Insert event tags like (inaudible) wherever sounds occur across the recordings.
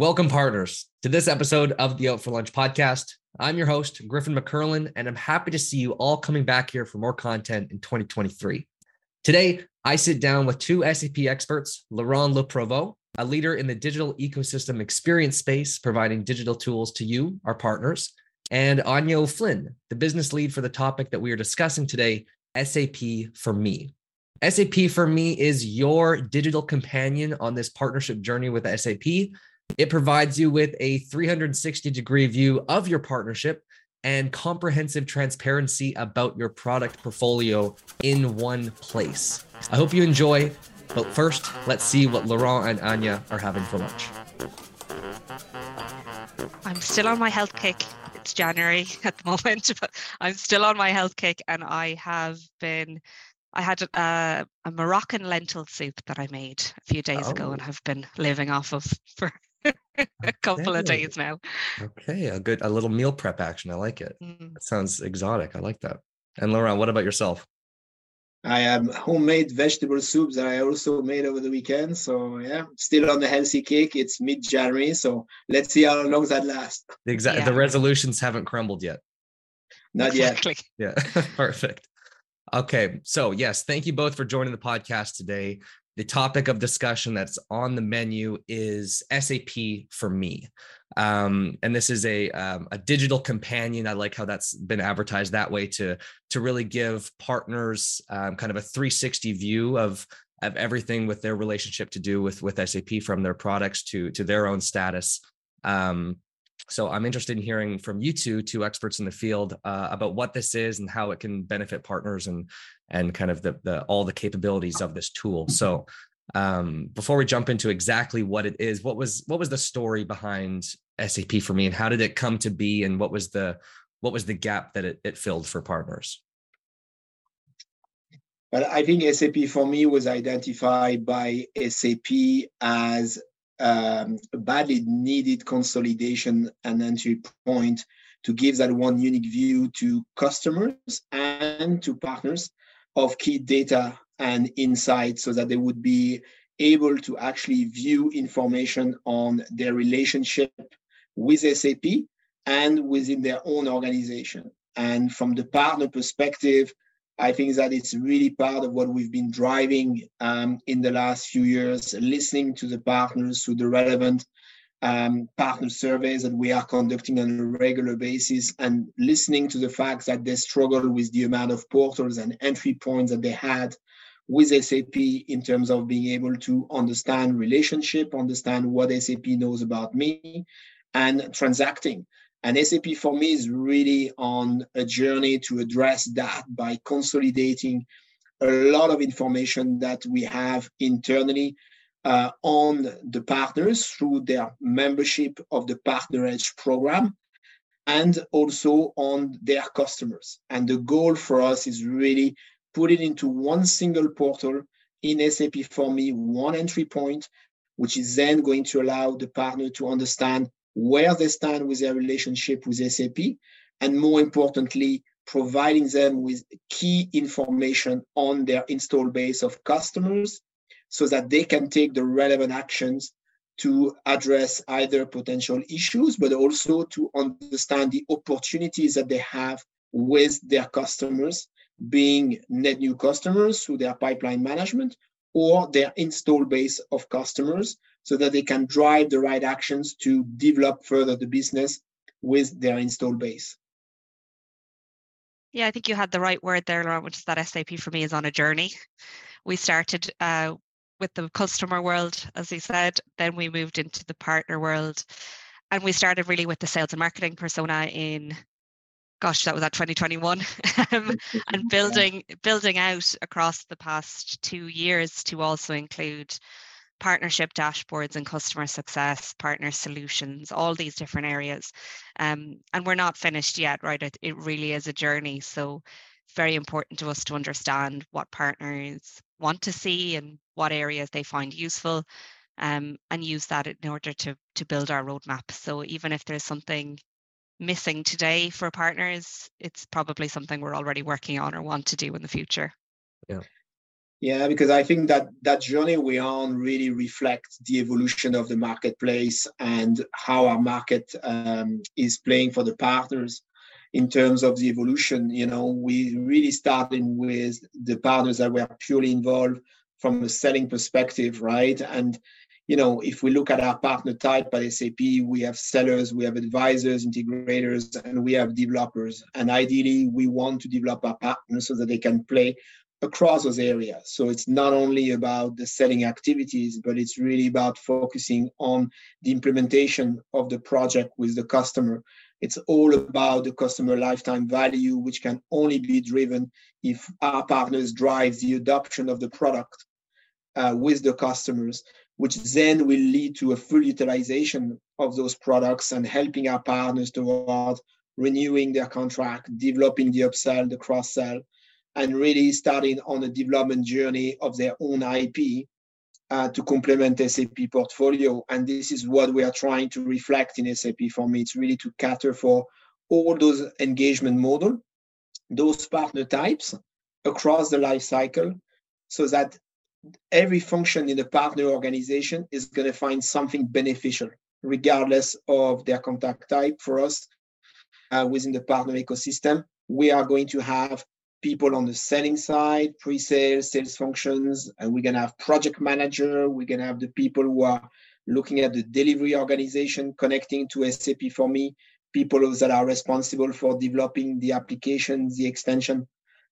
Welcome, partners, to this episode of the Out for Lunch podcast. I'm your host, Grifyn McErlean, and I'm happy to see you all coming back here for more content in 2023. Today, I sit down with two SAP experts, Laurent Le Provost, a leader in the digital ecosystem experience space, providing digital tools to you, our partners, and Aine O'Flynn, the business lead for the topic that we are discussing today, SAP for Me. SAP for Me is your digital companion on this partnership journey with SAP it provides you with a 360 degree view of your partnership and comprehensive transparency about your product portfolio in one place. I hope you enjoy, but first, let's see what Laurent and Aine are having for lunch. I'm still on my health kick. It's January (laughs) at the moment, (laughs) but I'm still on my health kick, and I have been. I had a, a Moroccan lentil soup that I made a few days oh. ago and have been living off of (laughs) for a couple okay. of days now. Okay, a good a little meal prep action. I like it. Mm. That sounds exotic. I like that. And Laurent, what about yourself? I have homemade vegetable soups that I also made over the weekend. So yeah, still on the healthy kick. It's mid January, so let's see how long that lasts. Exactly. Yeah. The resolutions haven't crumbled yet. Not exactly. yet. Yeah, (laughs) perfect. Okay, so yes, thank you both for joining the podcast today the topic of discussion that's on the menu is SAP for me. Um, and this is a um, a digital companion. I like how that's been advertised that way to to really give partners um, kind of a 360 view of of everything with their relationship to do with with SAP from their products to to their own status. Um, so I'm interested in hearing from you two, two experts in the field, uh, about what this is and how it can benefit partners and and kind of the, the all the capabilities of this tool. So um, before we jump into exactly what it is, what was what was the story behind SAP for me, and how did it come to be, and what was the what was the gap that it, it filled for partners? But I think SAP for me was identified by SAP as um, badly needed consolidation and entry point to give that one unique view to customers and to partners of key data and insights so that they would be able to actually view information on their relationship with SAP and within their own organization. And from the partner perspective, I think that it's really part of what we've been driving um, in the last few years, listening to the partners through the relevant um, partner surveys that we are conducting on a regular basis and listening to the fact that they struggle with the amount of portals and entry points that they had with SAP in terms of being able to understand relationship, understand what SAP knows about me, and transacting. And SAP for me is really on a journey to address that by consolidating a lot of information that we have internally uh, on the partners through their membership of the Partner Edge program and also on their customers. And the goal for us is really put it into one single portal in SAP for me, one entry point, which is then going to allow the partner to understand where they stand with their relationship with SAP, and more importantly, providing them with key information on their install base of customers so that they can take the relevant actions to address either potential issues, but also to understand the opportunities that they have with their customers, being net new customers through their pipeline management or their install base of customers, so that they can drive the right actions to develop further the business with their install base. Yeah, I think you had the right word there, Laurent, which is that SAP for me is on a journey. We started uh, with the customer world, as you said. Then we moved into the partner world. And we started really with the sales and marketing persona in, gosh, that was at 2021, (laughs) um, and (laughs) building building out across the past two years to also include partnership dashboards and customer success, partner solutions, all these different areas. Um, and we're not finished yet, right? It, it really is a journey. So very important to us to understand what partners want to see and what areas they find useful um, and use that in order to to build our roadmap. So even if there's something missing today for partners, it's probably something we're already working on or want to do in the future. Yeah. Yeah, because I think that that journey we're on really reflects the evolution of the marketplace and how our market um, is playing for the partners in terms of the evolution. You know, we really started with the partners that were purely involved from a selling perspective, right? And you know, if we look at our partner type at SAP, we have sellers, we have advisors, integrators, and we have developers. And ideally, we want to develop our partners so that they can play across those areas. So it's not only about the selling activities, but it's really about focusing on the implementation of the project with the customer. It's all about the customer lifetime value, which can only be driven if our partners drive the adoption of the product uh, with the customers which then will lead to a full utilization of those products and helping our partners toward renewing their contract, developing the upsell, the cross sell, and really starting on a development journey of their own IP uh, to complement SAP portfolio. And this is what we are trying to reflect in SAP for me. It's really to cater for all those engagement model, those partner types across the life cycle, so that every function in the partner organization is going to find something beneficial, regardless of their contact type. For us, uh, within the partner ecosystem, we are going to have people on the selling side, pre-sales, sales functions, and we're going to have project manager. We're going to have the people who are looking at the delivery organization, connecting to SAP for me, people that are responsible for developing the application, the extension,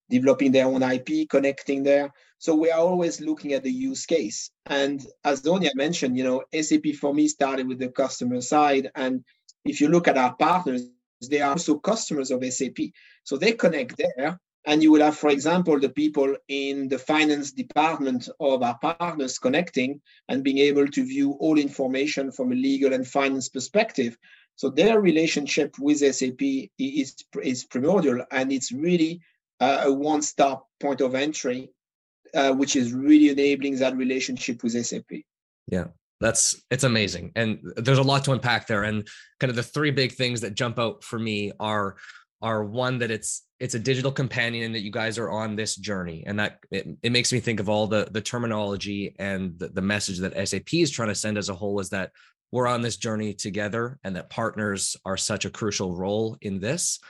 developing their own IP, connecting there. So we are always looking at the use case. And as Donia mentioned, you know, SAP for me started with the customer side. And if you look at our partners, they are also customers of SAP. So they connect there. And you will have, for example, the people in the finance department of our partners connecting and being able to view all information from a legal and finance perspective. So their relationship with SAP is, is primordial and it's really uh, a one-stop point of entry, uh, which is really enabling that relationship with SAP. Yeah, that's it's amazing, and there's a lot to unpack there. And kind of the three big things that jump out for me are are one that it's it's a digital companion that you guys are on this journey. And that it, it makes me think of all the the terminology and the, the message that sap is trying to send as a whole is that we're on this journey together and that partners are such a crucial role in this.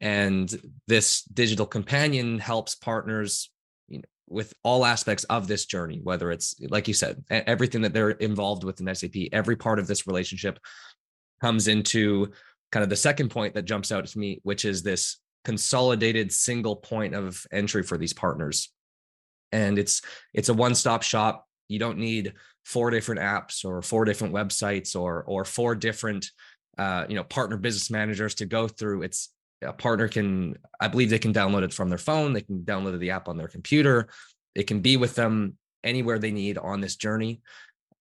And this digital companion helps partners you know, with all aspects of this journey whether it's like you said everything that they're involved with in sap every part of this relationship comes into kind of the second point that jumps out to me which is this consolidated single point of entry for these partners. And it's it's a one-stop shop. You don't need four different apps or four different websites or or four different uh, you know partner business managers to go through. It's a partner can i believe they can download it from their phone. They can download the app on their computer. It can be with them anywhere they need on this journey.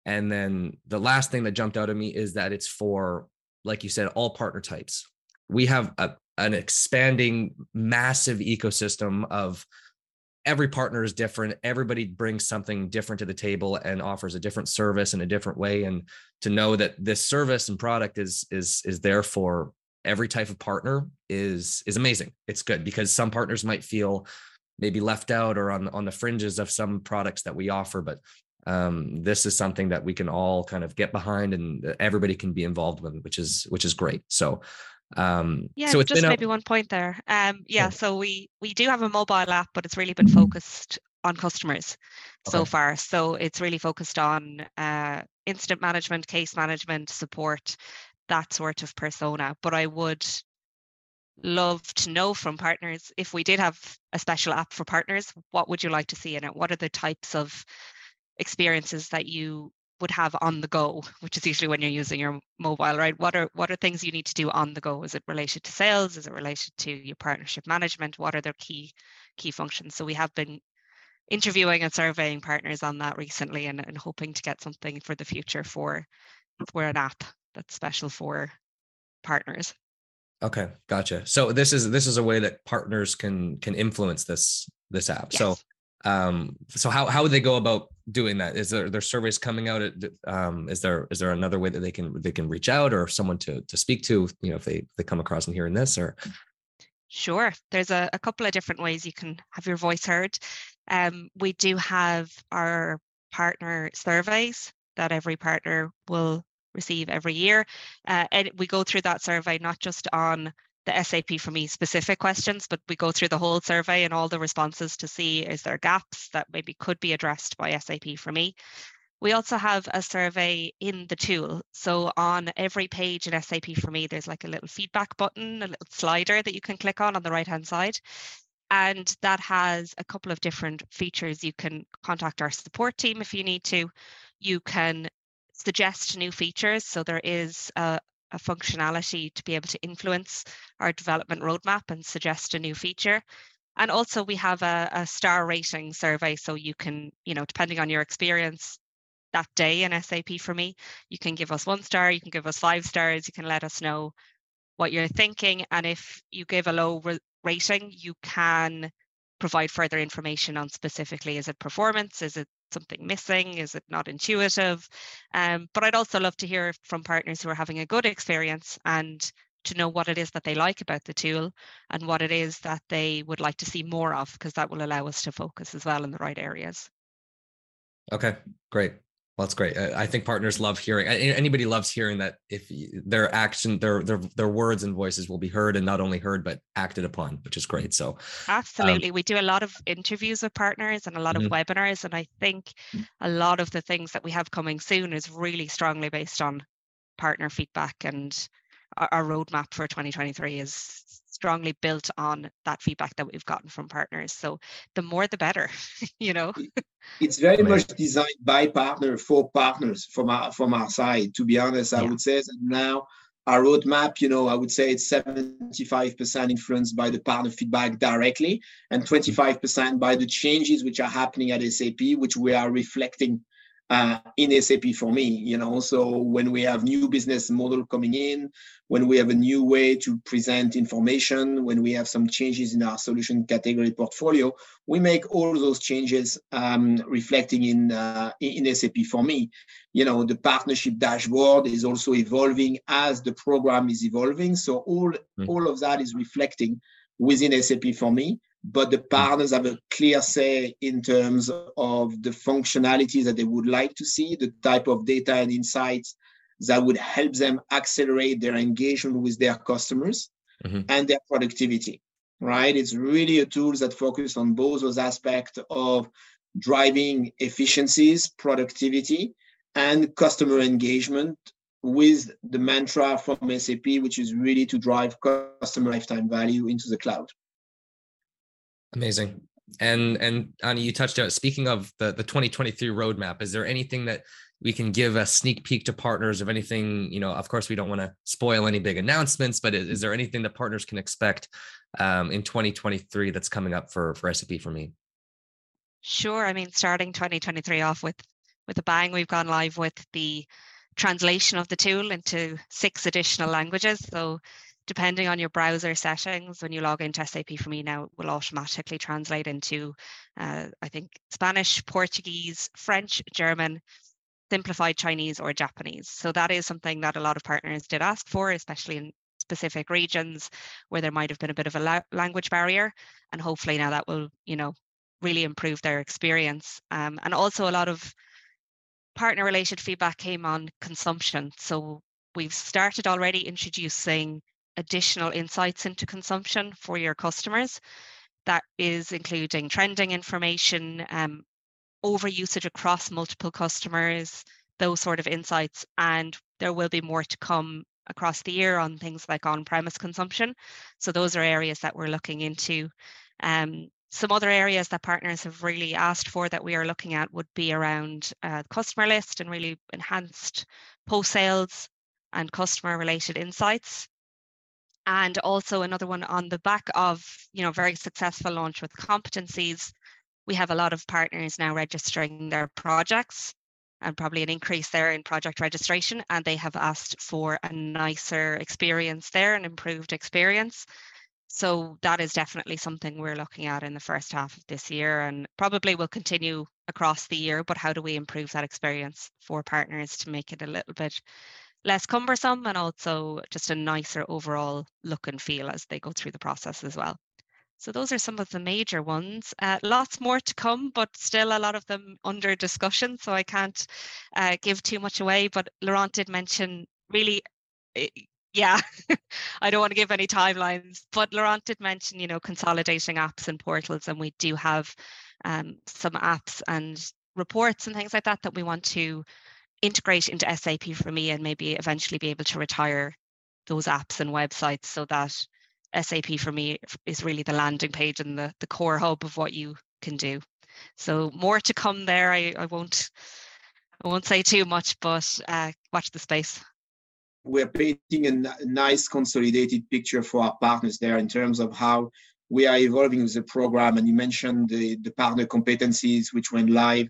And then the last thing that jumped out at me is that it's for like you said all partner types. We have a, an expanding massive ecosystem of every partner is different. Everybody brings something different to the table and offers a different service in a different way. And to know that this service and product is is is there for every type of partner is is amazing. It's good because some partners might feel maybe left out or on on the fringes of some products that we offer, but um, this is something that we can all kind of get behind and everybody can be involved with, which is which is great. So um yeah so it's just maybe a- one point there um yeah, yeah so we we do have a mobile app but it's really been focused on customers okay. so far so it's really focused on uh incident management case management support that sort of persona. But I would love to know from partners if we did have a special app for partners, what would you like to see in it? What are the types of experiences that you would have on the go, which is usually when you're using your mobile, right? What are what are things you need to do on the go? Is it related to sales? Is it related to your partnership management? What are their key key functions? So we have been interviewing and surveying partners on that recently and, and hoping to get something for the future for for an app that's special for partners. Okay, gotcha. So this is this is a way that partners can can influence this this app. Yes. So um so how how would they go about doing that is there there surveys coming out at, um is there is there another way that they can they can reach out or someone to to speak to you know if they they come across and hearing this or Sure. There's a, a couple of different ways you can have your voice heard. Um, we do have our partner surveys that every partner will receive every year. Uh, and we go through that survey not just on the SAP for me specific questions, but we go through the whole survey and all the responses to see is there gaps that maybe could be addressed by SAP for me. We also have a survey in the tool. So on every page in SAP for me, there's like a little feedback button, a little slider that you can click on on the right hand side. And that has a couple of different features. You can contact our support team if you need to. You can suggest new features. So there is a, a functionality to be able to influence our development roadmap and suggest a new feature. And also we have a, a star rating survey. So you can, you know, depending on your experience, that day in SAP for me. You can give us one star, you can give us five stars, you can let us know what you're thinking. And if you give a low re- rating, you can provide further information on specifically is it performance, is it something missing? Is it not intuitive? Um, but I'd also love to hear from partners who are having a good experience and to know what it is that they like about the tool and what it is that they would like to see more of, because that will allow us to focus as well in the right areas. Okay, great. Well, that's great. I think partners love hearing. Anybody loves hearing that if their action, their their their words and voices will be heard, and not only heard but acted upon, which is great. So, um absolutely, um, we do a lot of interviews with partners and a lot mm-hmm. of webinars, and I think mm. a lot of the things that we have coming soon is really strongly based on partner feedback, and our, our roadmap for 2023 is strongly built on that feedback that we've gotten from partners. So the more the better, (laughs) you know. it's very much designed by partner for partners from our from our side. To be honest, I yeah. would say that now our roadmap, you know, I would say it's 75% influenced by the partner feedback directly and mm-hmm. 25% by the changes which are happening at SAP, which we are reflecting uh, in SAP for me. You know, so when we have new business model coming in, when we have a new way to present information, when we have some changes in our solution category portfolio, we make all those changes um, reflecting in uh, in SAP for me. You know, the partnership dashboard is also evolving as the program is evolving. So all mm. all of that is reflecting within SAP for me but the partners have a clear say in terms of the functionalities that they would like to see, the type of data and insights that would help them accelerate their engagement with their customers mm-hmm. and their productivity. Right? It's really a tool that focuses on both those aspects of driving efficiencies, productivity, and customer engagement with the mantra from SAP, which is really to drive customer lifetime value into the cloud. Amazing. And and Annie, you touched on speaking of the the 2023 roadmap. Is there anything that we can give a sneak peek to partners of anything? You know, of course, we don't want to spoil any big announcements, but is, is there anything that partners can expect um, in 2023 that's coming up for for SAP for me? Sure. I mean, starting 2023 off with with a bang, we've gone live with the translation of the tool into six additional languages. So depending on your browser settings, when you log into SAP for me now, it will automatically translate into, uh, I think, Spanish, Portuguese, French, German, simplified Chinese, or Japanese. So that is something that a lot of partners did ask for, especially in specific regions where there might have been a bit of a la- language barrier. And hopefully now that will, you know, really improve their experience. Um, and also a lot of partner related feedback came on consumption. So we've started already introducing additional insights into consumption for your customers. That is including trending information, um, over usage across multiple customers, those sort of insights. And there will be more to come across the year on things like on premise consumption. So, those are areas that we're looking into. Um, some other areas that partners have really asked for that we are looking at would be around uh, customer list and really enhanced post sales and customer related insights and also another one on the back of you know very successful launch with competencies we have a lot of partners now registering their projects and probably an increase there in project registration and they have asked for a nicer experience there an improved experience. So that is definitely something we're looking at in the first half of this year and probably will continue across the year but how do we improve that experience for partners to make it a little bit less cumbersome and also just a nicer overall look and feel as they go through the process as well. So those are some of the major ones. Uh, lots more to come, but still a lot of them under discussion. So I can't uh, give too much away. But Laurent did mention really, eh, yeah, (laughs) I don't want to give any timelines. But Laurent did mention, you know, consolidating apps and portals, and we do have um, some apps and reports and things like that that we want to integrate into SAP for me and maybe eventually be able to retire those apps and websites so that SAP for me is really the landing page and the, the core hub of what you can do. So more to come there. I, I won't I won't say too much, but uh, watch the space. We're painting a nice consolidated picture for our partners there in terms of how we are evolving the program. And you mentioned the, the partner competencies, which went live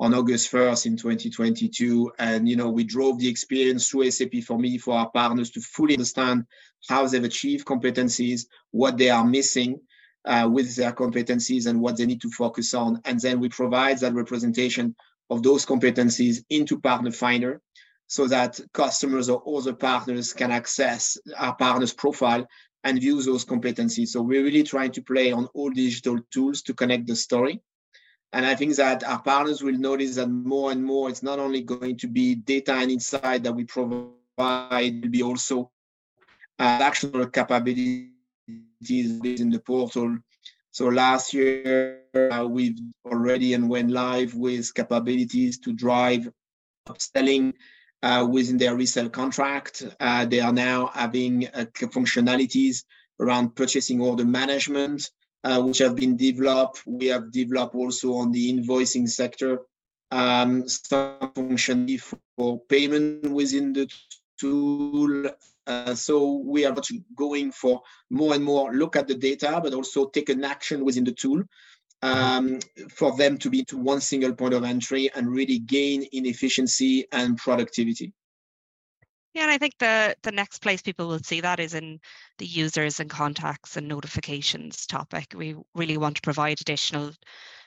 on August 1st in 2022. And, you know, we drove the experience through SAP for me, for our partners to fully understand how they've achieved competencies, what they are missing uh, with their competencies and what they need to focus on. And then we provide that representation of those competencies into Partner Finder so that customers or other partners can access our partner's profile and view those competencies. So we're really trying to play on all digital tools to connect the story. And I think that our partners will notice that more and more, it's not only going to be data and insight that we provide, it will be also uh, actionable capabilities in the portal. So last year, uh, we've already and went live with capabilities to drive upselling uh, within their resale contract. Uh, they are now having uh, functionalities around purchasing order management, uh, which have been developed. We have developed also on the invoicing sector um, some functionality for payment within the tool. Uh, so we are going for more and more look at the data, but also take an action within the tool um, for them to be to one single point of entry and really gain in efficiency and productivity. Yeah, and I think the the next place people will see that is in the users and contacts and notifications topic. We really want to provide additional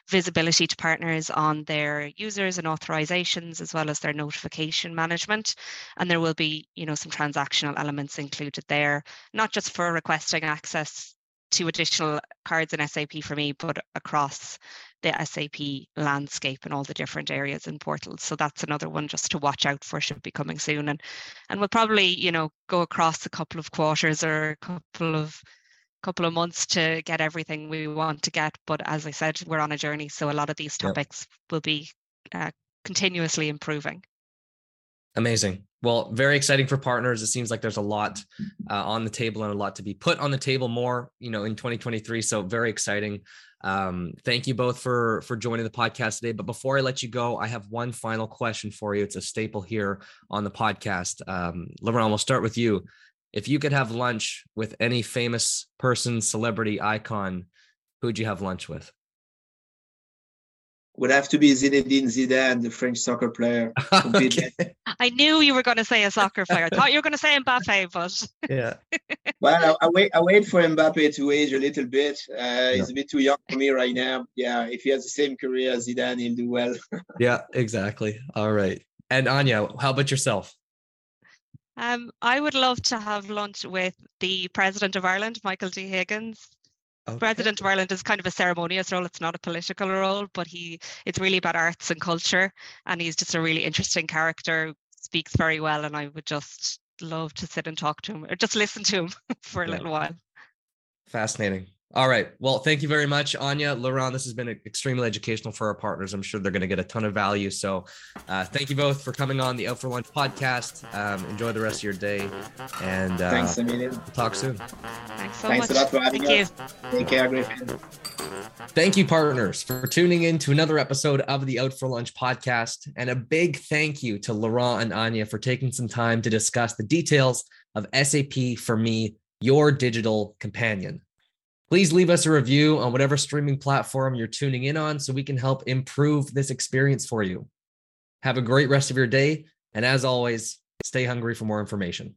visibility to partners on their users and authorizations as well as their notification management and there will be you know some transactional elements included there not just for requesting access to additional cards in SAP for me, but across the SAP landscape and all the different areas and portals. So that's another one just to watch out for should be coming soon. And and we'll probably, you know, go across a couple of quarters or a couple of couple of months to get everything we want to get. But as I said, we're on a journey. So a lot of these topics yep. will be uh, continuously improving. Amazing. Well, very exciting for partners. It seems like there's a lot uh, on the table and a lot to be put on the table more, you know, in 2023. So very exciting. Um, thank you both for for joining the podcast today. But before I let you go, I have one final question for you. It's a staple here on the podcast. Um, Laurent, we'll start with you. If you could have lunch with any famous person, celebrity, icon, who'd you have lunch with? Would have to be Zinedine Zidane, the French soccer player. (laughs) okay. I knew you were going to say a soccer player. I thought you were going to say Mbappe, but (laughs) yeah. (laughs) well, I, I, wait. I wait for Mbappe to age a little bit. Uh, yeah. He's a bit too young for me right now. Yeah, if he has the same career as Zidane, he'll do well. yeah, exactly. All right. And Aine, how about yourself? Um, I would love to have lunch with the president of Ireland, Michael D. Higgins. Okay. President of Ireland is kind of a ceremonious role. It's not a political role, but he it's really about arts and culture, and he's just a really interesting character. Speaks very well, and I would just love to sit and talk to him or just listen to him (laughs) for a yeah. little while. Fascinating. All right. Well, thank you very much, Aine. Laurent, this has been extremely educational for our partners. I'm sure they're going to get a ton of value. So uh, thank you both for coming on the Out for Lunch podcast. Um, enjoy the rest of your day. And uh, thanks, Amelia. We'll talk soon. Thanks so thanks much. a lot for having me. thank us. You. Take care, Grifyn. Thank you, partners, for tuning in to another episode of the Out for Lunch podcast. And a big thank you to Laurent and Aine for taking some time to discuss the details of SAP for me, your digital companion. Please leave us a review on whatever streaming platform you're tuning in on so we can help improve this experience for you. Have a great rest of your day. And as always, stay hungry for more information.